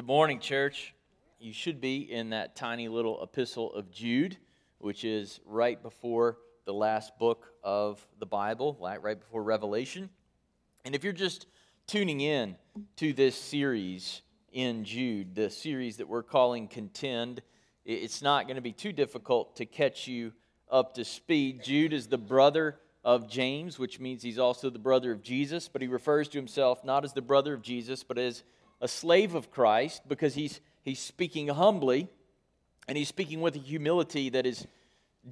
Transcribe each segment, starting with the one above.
Good morning, church. You should be in that tiny little epistle of Jude, which is right before the last book of the Bible, right before Revelation. And if you're just tuning in to this series in Jude, the series that we're calling Contend, it's not going to be too difficult to catch you up to speed. Jude is the brother of James, which means he's also the brother of Jesus, but he refers to himself not as the brother of Jesus, but as a slave of Christ because he's, he's speaking humbly and he's speaking with a humility that is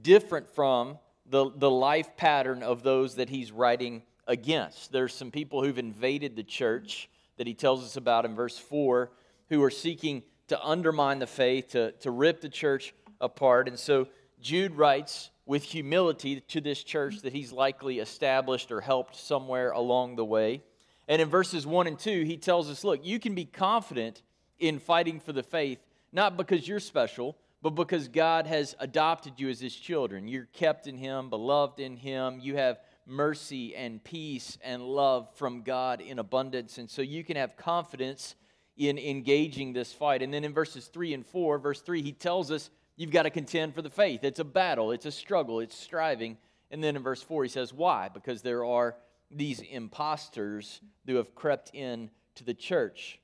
different from the, the life pattern of those that he's writing against. There's some people who've invaded the church that he tells us about in verse 4 who are seeking to undermine the faith, to, to rip the church apart. And so Jude writes with humility to this church that he's likely established or helped somewhere along the way. And in verses 1 and 2, he tells us look, you can be confident in fighting for the faith, not because you're special, but because God has adopted you as his children. You're kept in him, beloved in him. You have mercy and peace and love from God in abundance. And so you can have confidence in engaging this fight. And then in verses 3 and 4, verse 3, he tells us you've got to contend for the faith. It's a battle, it's a struggle, it's striving. And then in verse 4, he says, Why? Because there are these imposters who have crept in to the church.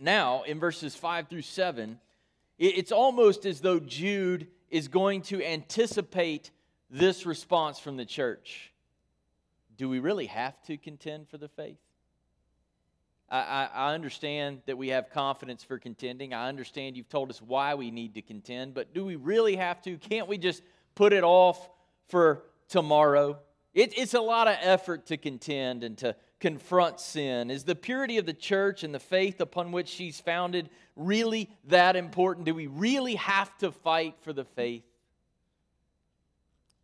Now, in verses 5 through 7, it's almost as though Jude is going to anticipate this response from the church. Do we really have to contend for the faith? I, I, understand that we have confidence for contending. I understand you've told us why we need to contend, but do we really have to? Can't we just put it off for tomorrow? It, it's a lot of effort to contend and to confront sin. Is the purity of the church and the faith upon which she's founded really that important? Do we really have to fight for the faith?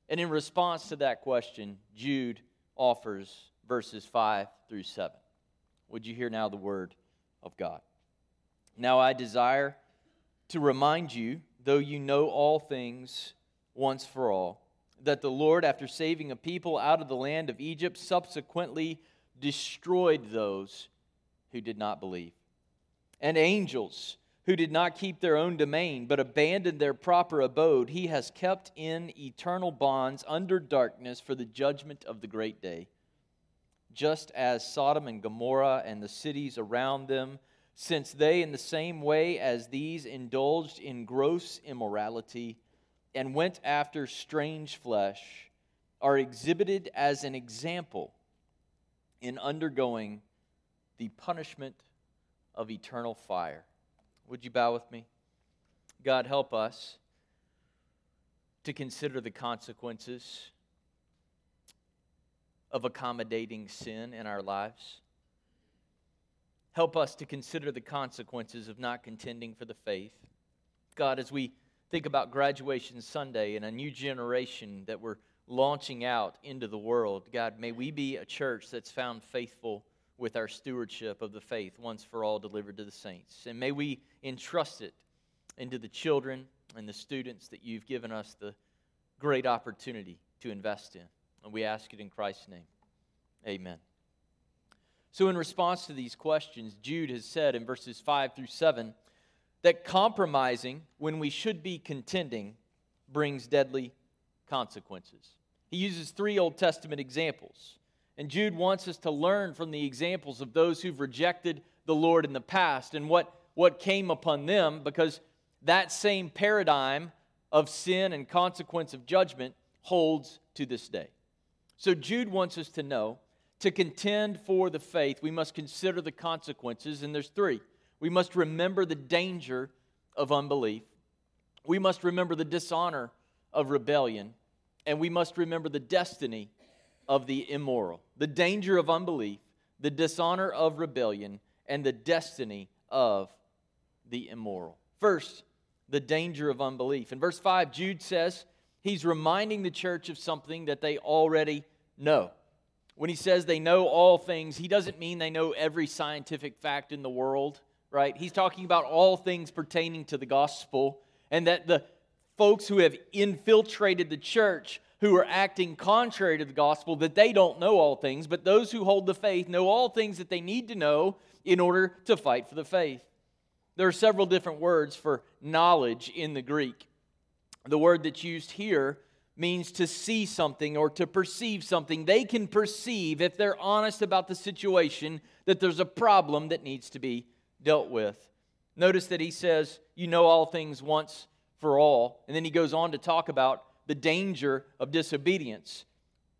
And in response to that question, Jude offers verses 5 through 7. Would you hear now the word of God? Now I desire to remind you, though you know all things once for all, that the Lord, after saving a people out of the land of Egypt, subsequently destroyed those who did not believe. And angels who did not keep their own domain, but abandoned their proper abode, he has kept in eternal bonds under darkness for the judgment of the great day. Just as Sodom and Gomorrah and the cities around them, since they, in the same way as these, indulged in gross immorality and went after strange flesh are exhibited as an example in undergoing the punishment of eternal fire. Would you bow with me? God, help us to consider the consequences of accommodating sin in our lives. Help us to consider the consequences of not contending for the faith. God, as we think about graduation Sunday and a new generation that we're launching out into the world. God, may we be a church that's found faithful with our stewardship of the faith once for all delivered to the saints. And may we entrust it into the children and the students that you've given us the great opportunity to invest in. And we ask it in Christ's name. Amen. So, in response to these questions, Jude has said in verses 5 through 7 that compromising when we should be contending brings deadly consequences. He uses three Old Testament examples. And Jude wants us to learn from the examples of those who've rejected the Lord in the past and what, what came upon them because that same paradigm of sin and consequence of judgment holds to this day. So Jude wants us to know to contend for the faith, we must consider the consequences, and there's three. We must remember the danger of unbelief. We must remember the dishonor of rebellion. And we must remember the destiny of the immoral. The danger of unbelief, the dishonor of rebellion, and the destiny of the immoral. First, the danger of unbelief. In verse 5, Jude says he's reminding the church of something that they already know. When he says they know all things, he doesn't mean they know every scientific fact in the world right? He's talking about all things pertaining to the gospel, and that the folks who have infiltrated the church who are acting contrary to the gospel that they don't know all things but those who hold the faith know all things that they need to know in order to fight for the faith There are several different words for knowledge in the Greek. The word that's used here means to see something or to perceive something. They can perceive, if they're honest about the situation, that there's a problem that needs to be dealt with. Notice that he says, You know all things once for all. And then he goes on to talk about the danger of disobedience.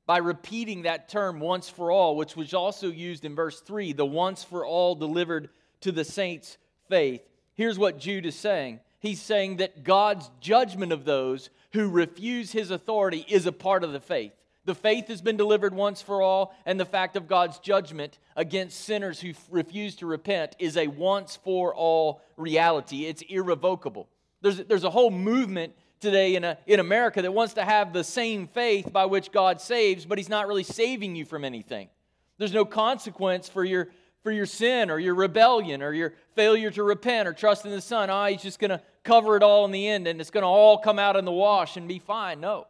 By repeating that term once for all, which was also used in verse 3, the once for all delivered to the saints' faith. Here's what Jude is saying He's saying that God's judgment of those who refuse his authority is a part of the faith. The faith has been delivered once for all, and the fact of God's judgment against sinners who refuse to repent is a once for all reality. It's irrevocable. There's, there's a whole movement today in, a, in America that wants to have the same faith by which God saves, but He's not really saving you from anything. There's no consequence for your, for your sin or your rebellion or your failure to repent or trust in the Son. Ah, oh, He's just going to cover it all in the end and it's going to all come out in the wash and be fine. No.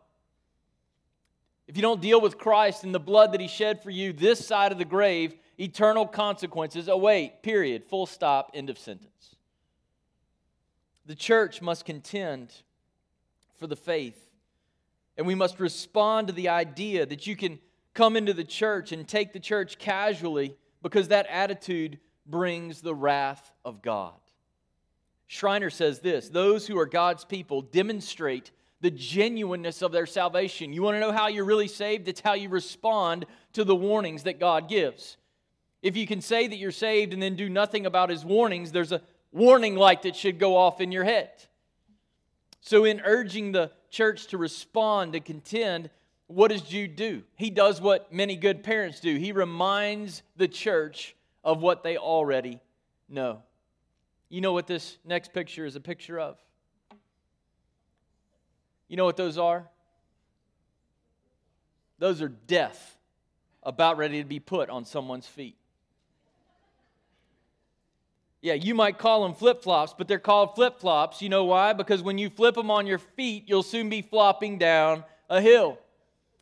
If you don't deal with Christ and the blood that he shed for you this side of the grave, eternal consequences await. Period. Full stop. End of sentence. The church must contend for the faith. And we must respond to the idea that you can come into the church and take the church casually because that attitude brings the wrath of God. Schreiner says this those who are God's people demonstrate the genuineness of their salvation. You want to know how you're really saved? It's how you respond to the warnings that God gives. If you can say that you're saved and then do nothing about his warnings, there's a warning light that should go off in your head. So, in urging the church to respond, to contend, what does Jude do? He does what many good parents do. He reminds the church of what they already know. You know what this next picture is a picture of? You know what those are? Those are death about ready to be put on someone's feet. Yeah, you might call them flip flops, but they're called flip flops. You know why? Because when you flip them on your feet, you'll soon be flopping down a hill.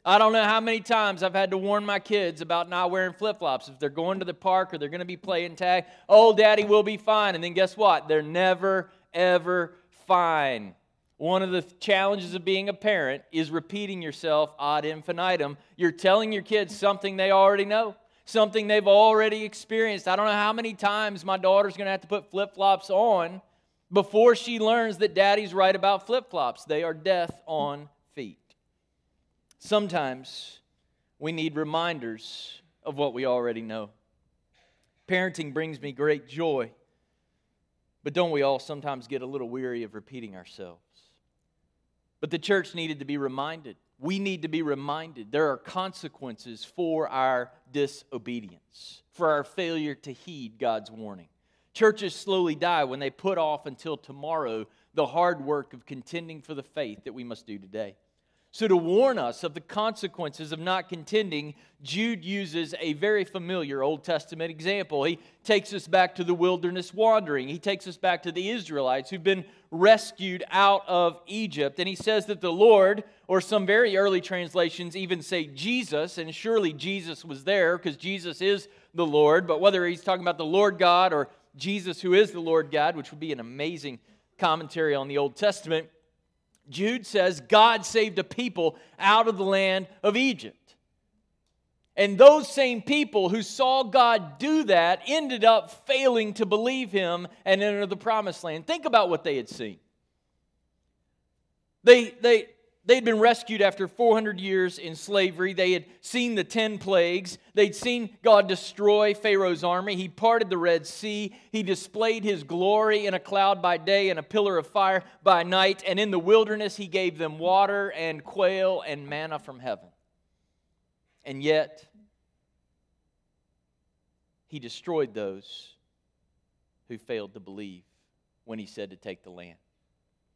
I don't know how many times I've had to warn my kids about not wearing flip flops. If they're going to the park or they're going to be playing tag, oh, daddy will be fine. And then guess what? They're never, ever fine. One of the challenges of being a parent is repeating yourself ad infinitum. You're telling your kids something they already know, something they've already experienced. I don't know how many times my daughter's going to have to put flip flops on before she learns that daddy's right about flip flops. They are death on feet. Sometimes we need reminders of what we already know. Parenting brings me great joy, but don't we all sometimes get a little weary of repeating ourselves? But the church needed to be reminded. We need to be reminded there are consequences for our disobedience, for our failure to heed God's warning. Churches slowly die when they put off until tomorrow the hard work of contending for the faith that we must do today. So, to warn us of the consequences of not contending, Jude uses a very familiar Old Testament example. He takes us back to the wilderness wandering. He takes us back to the Israelites who've been rescued out of Egypt. And he says that the Lord, or some very early translations even say Jesus, and surely Jesus was there because Jesus is the Lord. But whether he's talking about the Lord God or Jesus, who is the Lord God, which would be an amazing commentary on the Old Testament Jude says God saved a people out of the land of Egypt. And those same people who saw God do that ended up failing to believe him and enter the promised land. Think about what they had seen. They, they, They'd been rescued after 400 years in slavery. They had seen the 10 plagues. They'd seen God destroy Pharaoh's army. He parted the Red Sea. He displayed his glory in a cloud by day and a pillar of fire by night. And in the wilderness, he gave them water and quail and manna from heaven. And yet, he destroyed those who failed to believe when he said to take the land.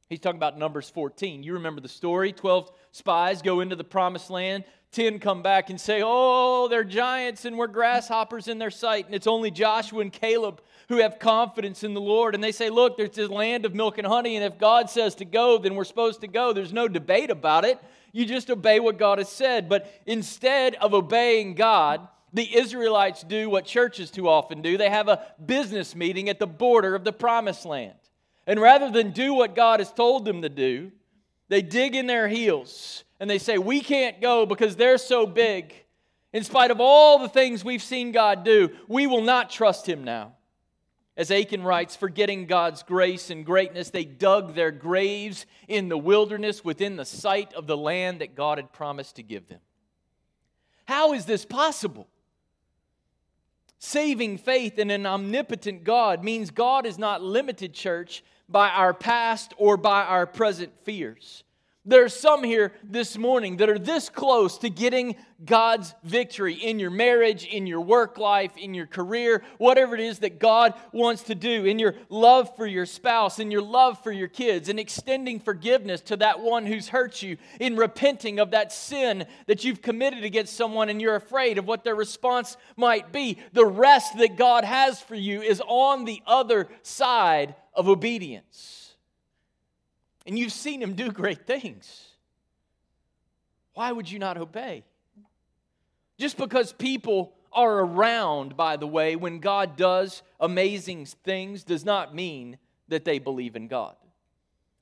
He's talking about Numbers 14. You remember the story 12 spies go into the promised land. 10 come back and say, Oh, they're giants and we're grasshoppers in their sight. And it's only Joshua and Caleb who have confidence in the Lord. And they say, Look, there's this land of milk and honey. And if God says to go, then we're supposed to go. There's no debate about it. You just obey what God has said. But instead of obeying God, the Israelites do what churches too often do they have a business meeting at the border of the promised land. And rather than do what God has told them to do, they dig in their heels and they say, We can't go because they're so big. In spite of all the things we've seen God do, we will not trust Him now. As Akin writes, forgetting God's grace and greatness, they dug their graves in the wilderness within the sight of the land that God had promised to give them. How is this possible? Saving faith in an omnipotent God means God is not limited, church, by our past or by our present fears. There's some here this morning that are this close to getting God's victory in your marriage, in your work life, in your career, whatever it is that God wants to do, in your love for your spouse, in your love for your kids, in extending forgiveness to that one who's hurt you, in repenting of that sin that you've committed against someone and you're afraid of what their response might be. The rest that God has for you is on the other side of obedience and you've seen him do great things. Why would you not obey? Just because people are around, by the way, when God does amazing things, does not mean that they believe in God.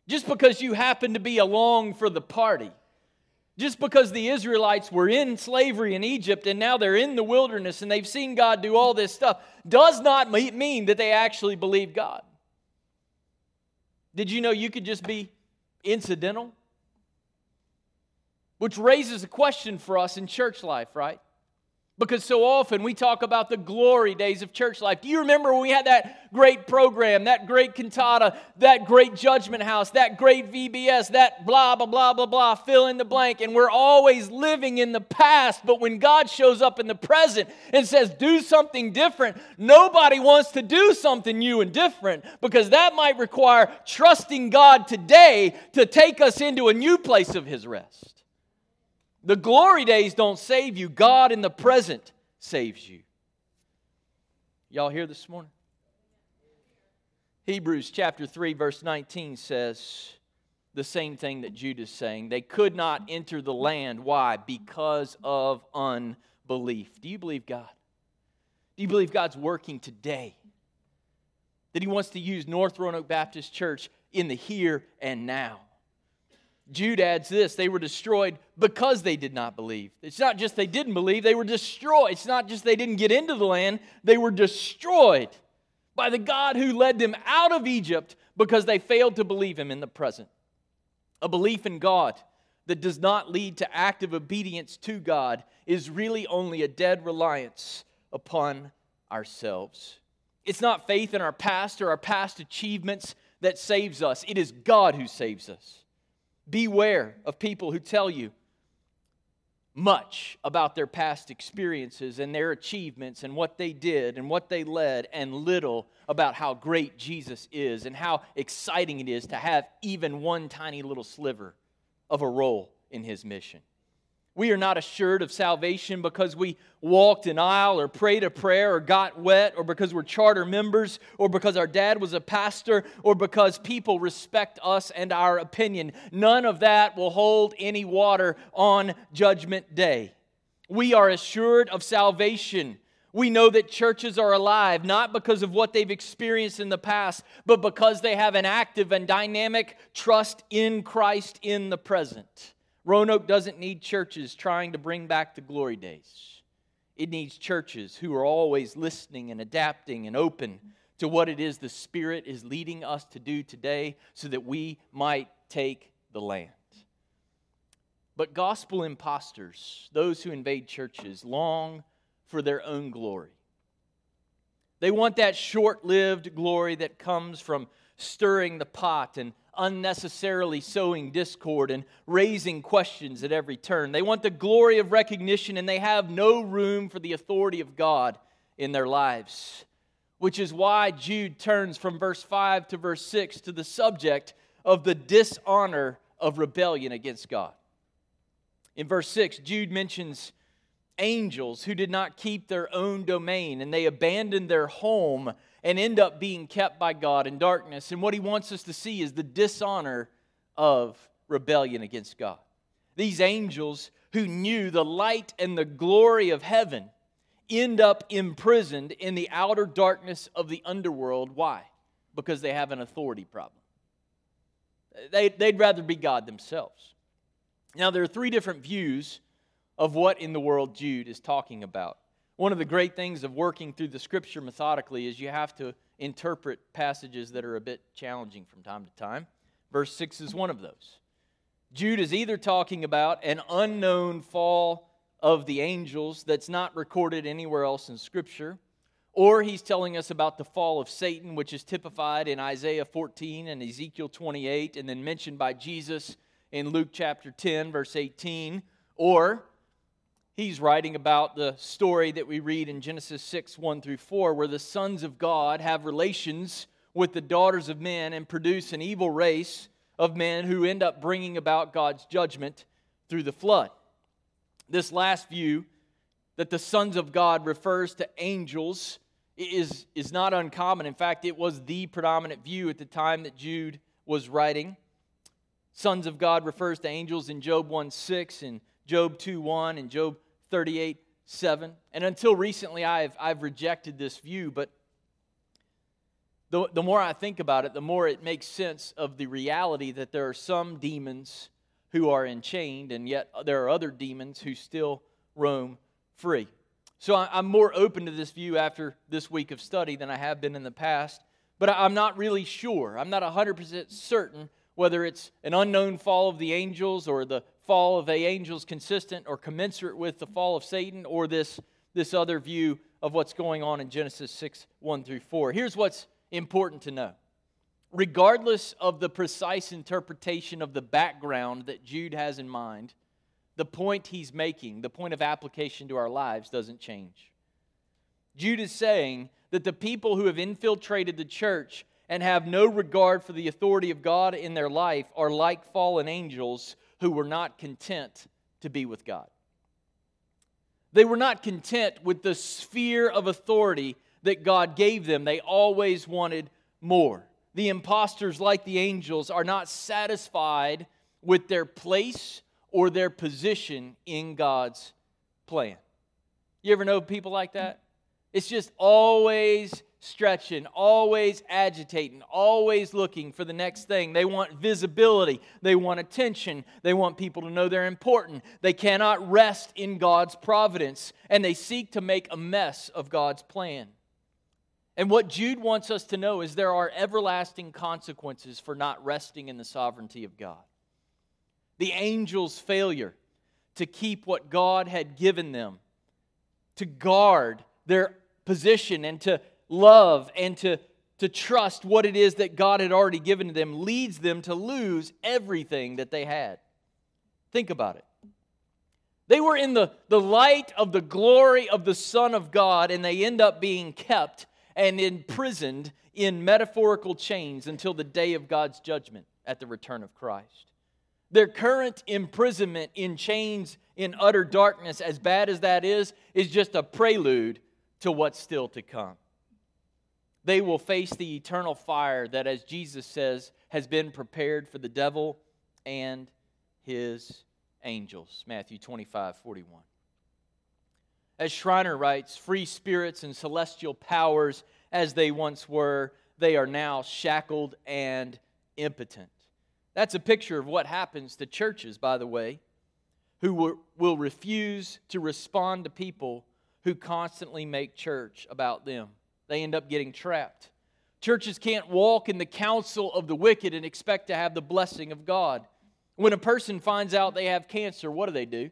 Just because you happen to be along for the party, just because the Israelites were in slavery in Egypt and now they're in the wilderness and they've seen God do all this stuff, does not mean that they actually believe God. Did you know you could just be incidental? Which raises a question for us in church life, right? Because so often we talk about the glory days of church life. Do you remember when we had that great program, that great cantata, that great judgment house, that great VBS, that blah, blah, blah, blah, blah, fill in the blank? And we're always living in the past. But when God shows up in the present and says, do something different, nobody wants to do something new and different because that might require trusting God today to take us into a new place of His rest. The glory days don't save you, God in the present saves you. Y'all here this morning? Hebrews chapter 3, verse 19 says the same thing that Jude is saying. They could not enter the land. Why? Because of unbelief. Do you believe God? Do you believe God's working today? That He wants to use North Roanoke Baptist Church in the here and now? Jude adds this they were destroyed because they did not believe. It's not just they didn't believe, they were destroyed. It's not just they didn't get into the land, they were destroyed by the God who led them out of Egypt because they failed to believe him in the present. A belief in God that does not lead to active obedience to God is really only a dead reliance upon ourselves. It's not faith in our past or our past achievements that saves us, it is God who saves us. Beware of people who tell you much about their past experiences and their achievements and what they did and what they led, and little about how great Jesus is and how exciting it is to have even one tiny little sliver of a role in his mission. We are not assured of salvation because we walked an aisle or prayed a prayer or got wet or because we're charter members or because our dad was a pastor or because people respect us and our opinion. None of that will hold any water on Judgment Day. We are assured of salvation. We know that churches are alive not because of what they've experienced in the past, but because they have an active and dynamic trust in Christ in the present. Roanoke doesn't need churches trying to bring back the glory days. It needs churches who are always listening and adapting and open to what it is the Spirit is leading us to do today so that we might take the land. But gospel imposters, those who invade churches, long for their own glory. They want that short lived glory that comes from stirring the pot and unnecessarily sowing discord and raising questions at every turn. They want the glory of recognition and they have no room for the authority of God in their lives. Which is why Jude turns from verse 5 to verse 6 to the subject of the dishonor of rebellion against God. In verse 6, Jude mentions angels who did not keep their own domain and they abandoned their home and end up being kept by God in darkness. And what he wants us to see is the dishonor of rebellion against God. These angels who knew the light and the glory of heaven end up imprisoned in the outer darkness of the underworld. Why? Because they have an authority problem. They, they'd rather be God themselves. Now, there are three different views of what in the world Jude is talking about. One of the great things of working through the scripture methodically is you have to interpret passages that are a bit challenging from time to time. Verse 6 is one of those. Jude is either talking about an unknown fall of the angels that's not recorded anywhere else in Scripture, or he's telling us about the fall of Satan, which is typified in Isaiah 14 and Ezekiel 28, and then mentioned by Jesus in Luke chapter 10, verse 18, or he's writing about the story that we read in Genesis 6 1 through 4, where the sons of God have relations with the daughters of men and produce an evil race of men who end up bringing about God's judgment through the flood. This last view, that the sons of God refers to angels, is, is not uncommon. In fact, it was the predominant view at the time that Jude was writing. Sons of God refers to angels in Job 1 6 and Job 2 1 and Job 38 7. And until recently, I've, I've rejected this view, but the, the more I think about it, the more it makes sense of the reality that there are some demons who are enchained, and yet there are other demons who still roam free. So I'm more open to this view after this week of study than I have been in the past, but I'm not really sure. I'm not 100% certain whether it's an unknown fall of the angels or the fall of the angels consistent or commensurate with the fall of Satan or this, this other view of what's going on in Genesis 6 1 through 4. Here's what's important to know. Regardless of the precise interpretation of the background that Jude has in mind, the point he's making, the point of application to our lives, doesn't change. Jude is saying that the people who have infiltrated the church and have no regard for the authority of God in their life are like fallen angels who were not content to be with God. They were not content with the sphere of authority that God gave them. They always wanted more. The impostors, like the angels, are not satisfied with their place or their position in God's plan. You ever know people like that? It's just always stretching, always agitating, always looking for the next thing. They want visibility, they want attention, they want people to know they're important. They cannot rest in God's providence, and they seek to make a mess of God's plan. And what Jude wants us to know is there are everlasting consequences for not resting in the sovereignty of God. The angels' failure to keep what God had given them, to guard their position and to love and to, to trust what it is that God had already given to them, leads them to lose everything that they had. Think about it. They were in the, the light of the glory of the Son of God, and they end up being kept and imprisoned in metaphorical chains until the day of God's judgment at the return of Christ. Their current imprisonment in chains in utter darkness, as bad as that is, is just a prelude to what's still to come. They will face the eternal fire that, as Jesus says, has been prepared for the devil and his angels. Matthew 25 41. As Schreiner writes, free spirits and celestial powers as they once were, they are now shackled and impotent. That's a picture of what happens to churches, by the way, who will refuse to respond to people who constantly make church about them. They end up getting trapped. Churches can't walk in the counsel of the wicked and expect to have the blessing of God. When a person finds out they have cancer, what do they do?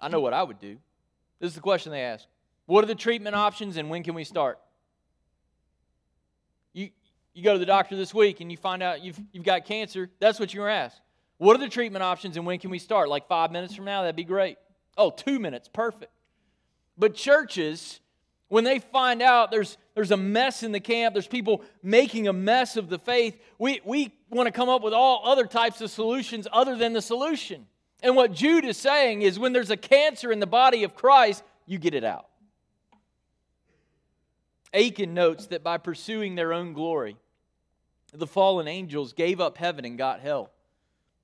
I know what I would do. This is the question they ask What are the treatment options and when can we start? You, you go to the doctor this week and you find out you've, you've got cancer. That's what you were asked. What are the treatment options and when can we start? Like five minutes from now? That'd be great. Oh, two minutes. Perfect. But churches, when they find out there's, there's a mess in the camp, there's people making a mess of the faith, we, we want to come up with all other types of solutions other than the solution. And what Jude is saying is when there's a cancer in the body of Christ, you get it out. Akin notes that by pursuing their own glory, the fallen angels gave up heaven and got hell.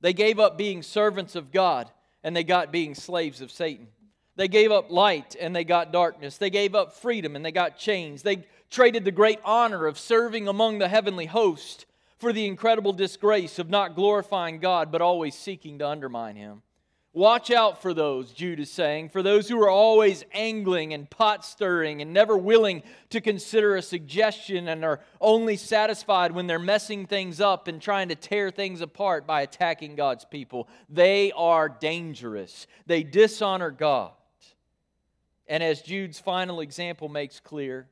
They gave up being servants of God and they got being slaves of Satan. They gave up light and they got darkness. They gave up freedom and they got chains. They traded the great honor of serving among the heavenly host for the incredible disgrace of not glorifying God but always seeking to undermine Him. Watch out for those, Jude is saying, for those who are always angling and pot stirring and never willing to consider a suggestion and are only satisfied when they're messing things up and trying to tear things apart by attacking God's people. They are dangerous, they dishonor God. And as Jude's final example makes clear,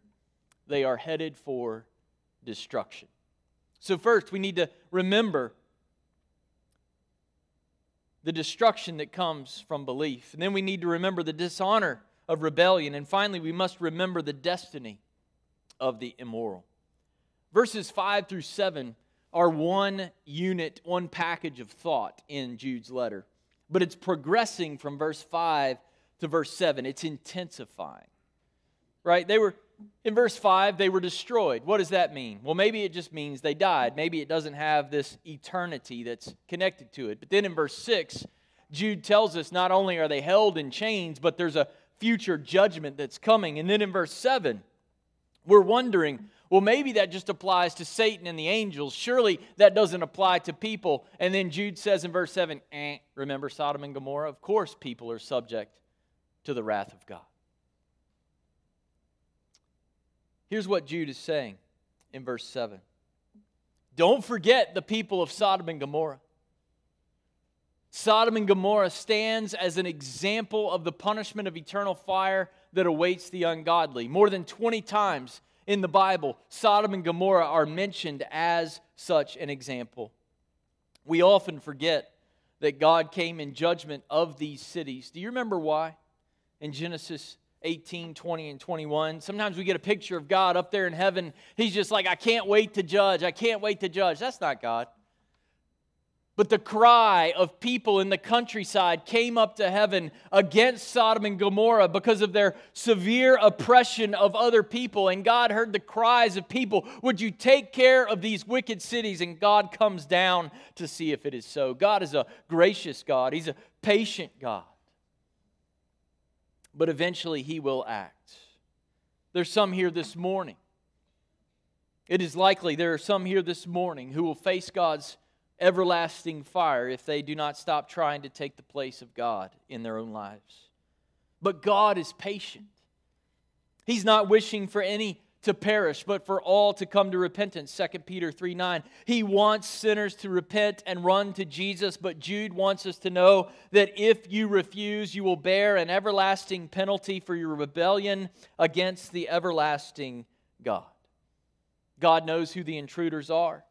they are headed for destruction. So, first, we need to remember the destruction that comes from belief. And then we need to remember the dishonor of rebellion. And finally, we must remember the destiny of the immoral. Verses 5 through 7 are one unit, one package of thought in Jude's letter. But it's progressing from verse 5 to verse 7, it's intensifying. Right? They were in verse 5, they were destroyed. What does that mean? Well, maybe it just means they died. Maybe it doesn't have this eternity that's connected to it. But then in verse 6, Jude tells us not only are they held in chains, but there's a future judgment that's coming. And then in verse 7, we're wondering, well, maybe that just applies to Satan and the angels. Surely that doesn't apply to people. And then Jude says in verse 7, eh, remember Sodom and Gomorrah? Of course, people are subject to the wrath of God. Here's what Jude is saying in verse 7 Don't forget the people of Sodom and Gomorrah. Sodom and Gomorrah stands as an example of the punishment of eternal fire that awaits the ungodly. More than 20 times in the Bible, Sodom and Gomorrah are mentioned as such an example. We often forget that God came in judgment of these cities. Do you remember why? In Genesis 18, 20, and 21. Sometimes we get a picture of God up there in heaven. He's just like, I can't wait to judge. I can't wait to judge. That's not God. But the cry of people in the countryside came up to heaven against Sodom and Gomorrah because of their severe oppression of other people. And God heard the cries of people Would you take care of these wicked cities? And God comes down to see if it is so. God is a gracious God, He's a patient God but eventually he will act. There's some here this morning. It is likely there are some here this morning who will face God's everlasting fire if they do not stop trying to take the place of God in their own lives. But God is patient. He's not wishing for any to perish, but for all to come to repentance. 2 Peter 3 9. He wants sinners to repent and run to Jesus, but Jude wants us to know that if you refuse, you will bear an everlasting penalty for your rebellion against the everlasting God. God knows who the intruders are,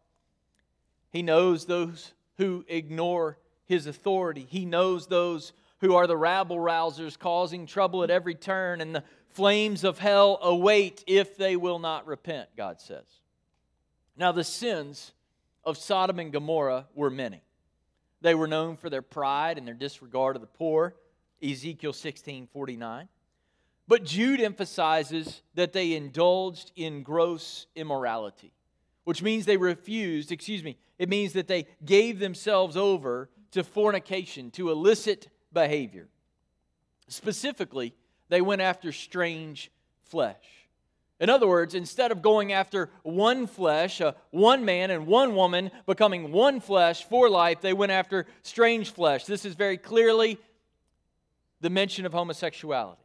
He knows those who ignore His authority, He knows those who are the rabble rousers causing trouble at every turn and the flames of hell await if they will not repent, God says. Now, the sins of Sodom and Gomorrah were many. They were known for their pride and their disregard of the poor, Ezekiel 16 49. But Jude emphasizes that they indulged in gross immorality, which means they refused, excuse me, it means that they gave themselves over to fornication, to illicit behavior. Specifically, they went after strange flesh. In other words, instead of going after one flesh, uh, one man and one woman becoming one flesh for life, they went after strange flesh. This is very clearly the mention of homosexuality.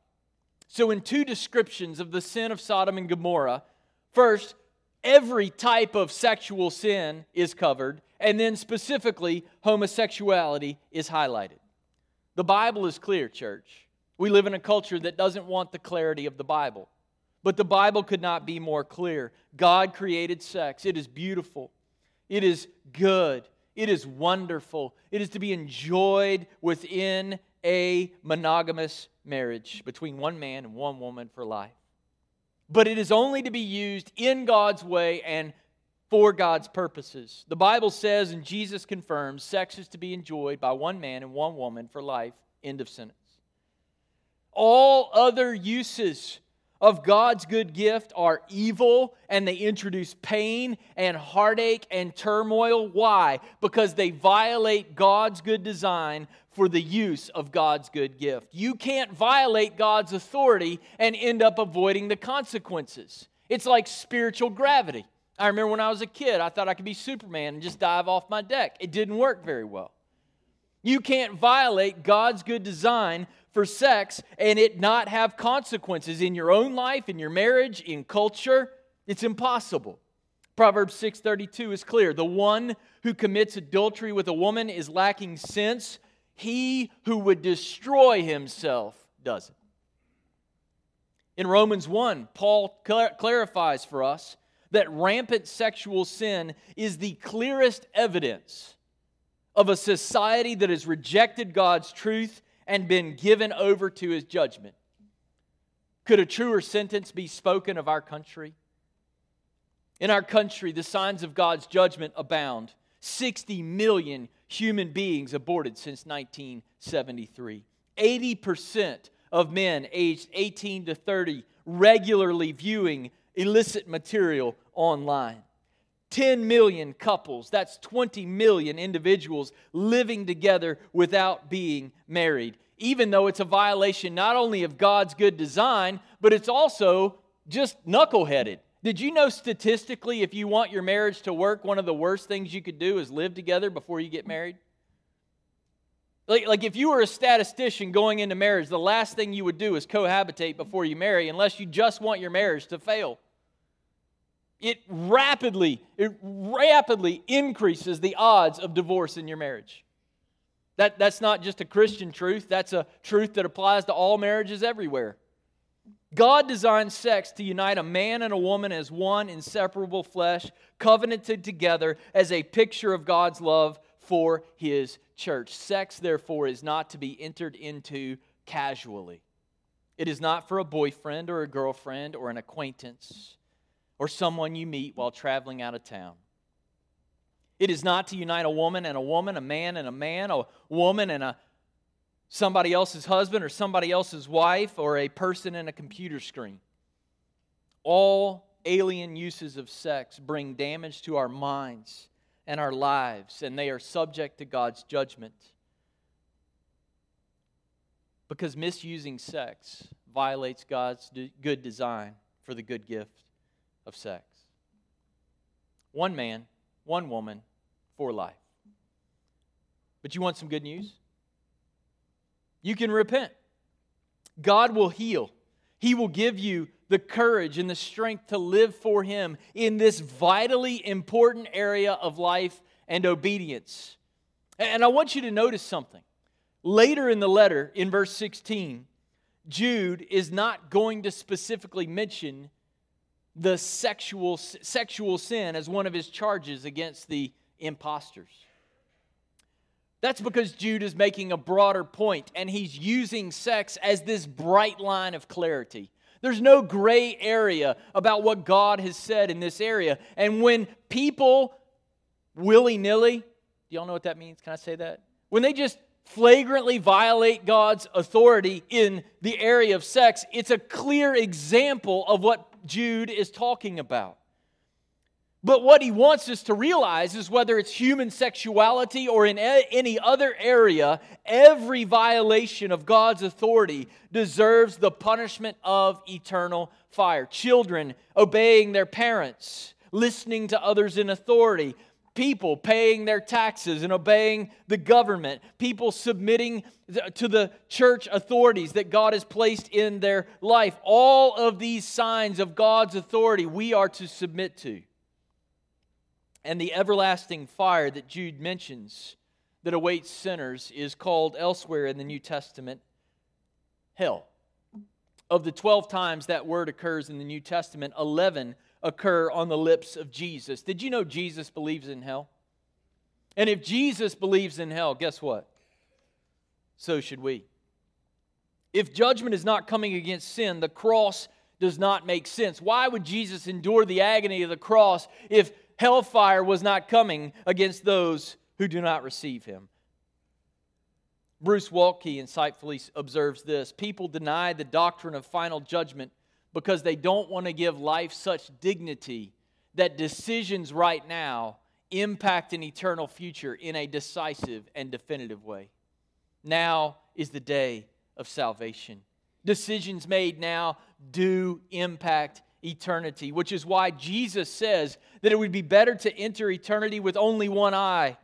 So, in two descriptions of the sin of Sodom and Gomorrah, first, every type of sexual sin is covered, and then specifically, homosexuality is highlighted. The Bible is clear, church. We live in a culture that doesn't want the clarity of the Bible. But the Bible could not be more clear. God created sex. It is beautiful. It is good. It is wonderful. It is to be enjoyed within a monogamous marriage between one man and one woman for life. But it is only to be used in God's way and for God's purposes. The Bible says, and Jesus confirms, sex is to be enjoyed by one man and one woman for life. End of sentence all other uses of God's good gift are evil and they introduce pain and heartache and turmoil. Why? Because they violate God's good design for the use of God's good gift. You can't violate God's authority and end up avoiding the consequences. It's like spiritual gravity. I remember when I was a kid, I thought I could be Superman and just dive off my deck. It didn't work very well. You can't violate God's good design for sex and it not have consequences in your own life, in your marriage, in culture. It's impossible. Proverbs 6:32 is clear. The one who commits adultery with a woman is lacking sense. He who would destroy himself does it. In Romans 1, Paul clarifies for us that rampant sexual sin is the clearest evidence of a society that has rejected God's truth and been given over to his judgment. Could a truer sentence be spoken of our country? In our country, the signs of God's judgment abound. 60 million human beings aborted since 1973. 80% of men aged 18 to 30 regularly viewing illicit material online. 10 million couples, that's 20 million individuals living together without being married, even though it's a violation not only of God's good design, but it's also just knuckleheaded. Did you know statistically, if you want your marriage to work, one of the worst things you could do is live together before you get married? Like, like if you were a statistician going into marriage, the last thing you would do is cohabitate before you marry, unless you just want your marriage to fail it rapidly, it rapidly increases the odds of divorce in your marriage. That, that's not just a Christian truth, that's a truth that applies to all marriages everywhere. God designed sex to unite a man and a woman as one inseparable flesh, covenanted together as a picture of God's love for his church. Sex, therefore, is not to be entered into casually. It is not for a boyfriend or a girlfriend or an acquaintance or someone you meet while traveling out of town. It is not to unite a woman and a woman, a man and a man, a woman and a somebody else's husband or somebody else's wife or a person in a computer screen. All alien uses of sex bring damage to our minds and our lives, and they are subject to God's judgment. Because misusing sex violates God's good design for the good gift of sex. One man, one woman, for life. But you want some good news? You can repent. God will heal. He will give you the courage and the strength to live for Him in this vitally important area of life and obedience. And I want you to notice something. Later in the letter, in verse 16, Jude is not going to specifically mention the sexual, sexual sin as one of his charges against the impostors. That's because Jude is making a broader point and he's using sex as this bright line of clarity. There's no gray area about what God has said in this area. And when people willy nilly, do y'all know what that means? Can I say that? When they just flagrantly violate God's authority in the area of sex, it's a clear example of what Jude is talking about. But what he wants us to realize is whether it's human sexuality or in any other area, every violation of God's authority deserves the punishment of eternal fire. Children obeying their parents, listening to others in authority, people paying their taxes and obeying the government, people submitting to the church authorities that God has placed in their life. All of these signs of God's authority we are to submit to. And the everlasting fire that Jude mentions that awaits sinners is called elsewhere in the New Testament hell. Of the 12 times that word occurs in the New Testament, 11 occur on the lips of Jesus. Did you know Jesus believes in hell? And if Jesus believes in hell, guess what? So should we. If judgment is not coming against sin, the cross does not make sense. Why would Jesus endure the agony of the cross if hellfire was not coming against those who do not receive him? Bruce Waltke insightfully observes this People deny the doctrine of final judgment because they don't want to give life such dignity that decisions right now impact an eternal future in a decisive and definitive way. Now is the day of salvation. Decisions made now do impact eternity, which is why Jesus says that it would be better to enter eternity with only one eye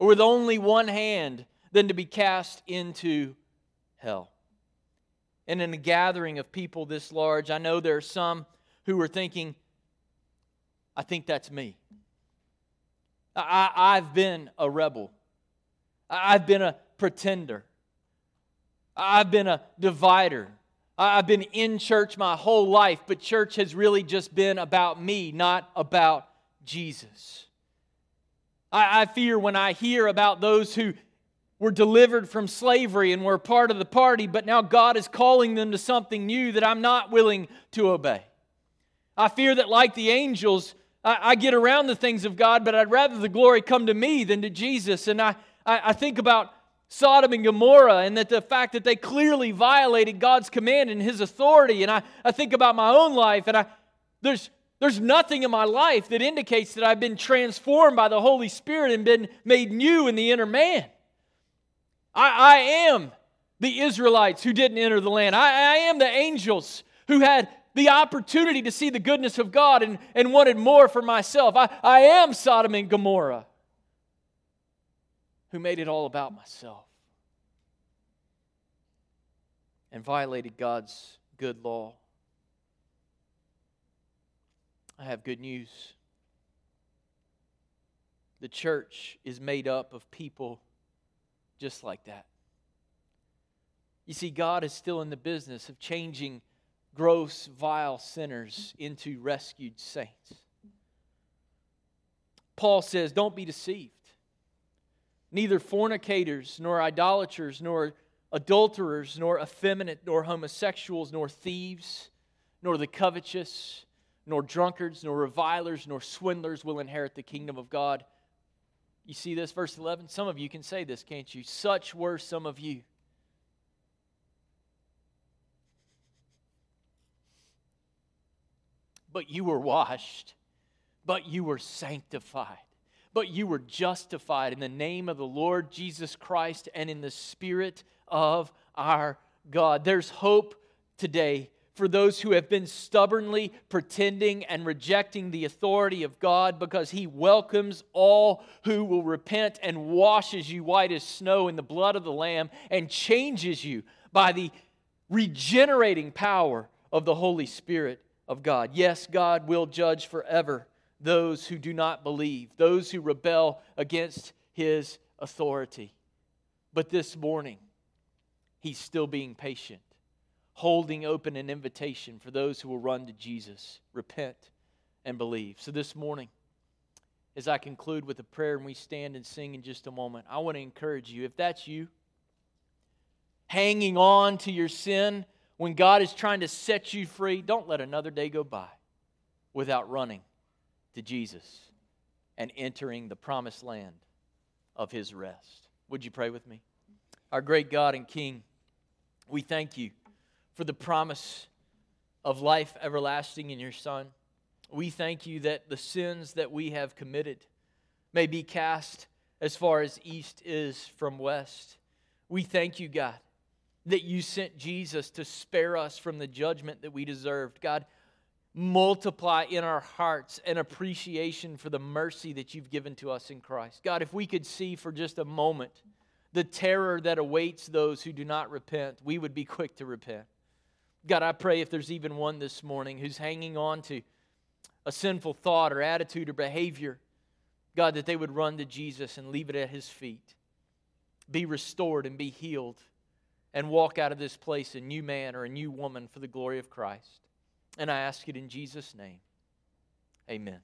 or with only one hand than to be cast into hell. And in a gathering of people this large, I know there are some who are thinking, I think that's me. I, I've been a rebel. I've been a pretender. I've been a divider. I've been in church my whole life, but church has really just been about me, not about Jesus. I, I fear when I hear about those who were delivered from slavery and were part of the party, but now God is calling them to something new that I'm not willing to obey. I fear that, like the angels, I, I get around the things of God, but I'd rather the glory come to me than to Jesus. And I, I, I think about Sodom and Gomorrah and that the fact that they clearly violated God's command and his authority. And I, I think about my own life, and I, there's, there's nothing in my life that indicates that I've been transformed by the Holy Spirit and been made new in the inner man. I, I am the Israelites who didn't enter the land. I, I am the angels who had the opportunity to see the goodness of God and, and wanted more for myself. I, I am Sodom and Gomorrah who made it all about myself and violated God's good law. I have good news. The church is made up of people just like that. You see, God is still in the business of changing gross, vile sinners into rescued saints. Paul says, Don't be deceived. Neither fornicators, nor idolaters, nor adulterers, nor effeminate, nor homosexuals, nor thieves, nor the covetous, nor drunkards, nor revilers, nor swindlers will inherit the kingdom of God. You see this, verse 11? Some of you can say this, can't you? Such were some of you. But you were washed, but you were sanctified but you were justified in the name of the Lord Jesus Christ and in the Spirit of our God. There's hope today for those who have been stubbornly pretending and rejecting the authority of God because He welcomes all who will repent and washes you white as snow in the blood of the Lamb and changes you by the regenerating power of the Holy Spirit of God. Yes, God will judge forever those who do not believe, those who rebel against his authority. But this morning, he's still being patient, holding open an invitation for those who will run to Jesus, repent, and believe. So this morning, as I conclude with a prayer and we stand and sing in just a moment, I want to encourage you if that's you, hanging on to your sin when God is trying to set you free, don't let another day go by without running to Jesus and entering the promised land of his rest. Would you pray with me? Our great God and King, we thank you for the promise of life everlasting in your Son. We thank you that the sins that we have committed may be cast as far as east is from west. We thank you, God, that you sent Jesus to spare us from the judgment that we deserved. God, multiply in our hearts an appreciation for the mercy that you've given to us in Christ. God, if we could see for just a moment the terror that awaits those who do not repent, we would be quick to repent. God, I pray if there's even one this morning who's hanging on to a sinful thought or attitude or behavior, God, that they would run to Jesus and leave it at his feet, be restored and be healed, and walk out of this place a new man or a new woman for the glory of Christ. And I ask it in Jesus' name. Amen.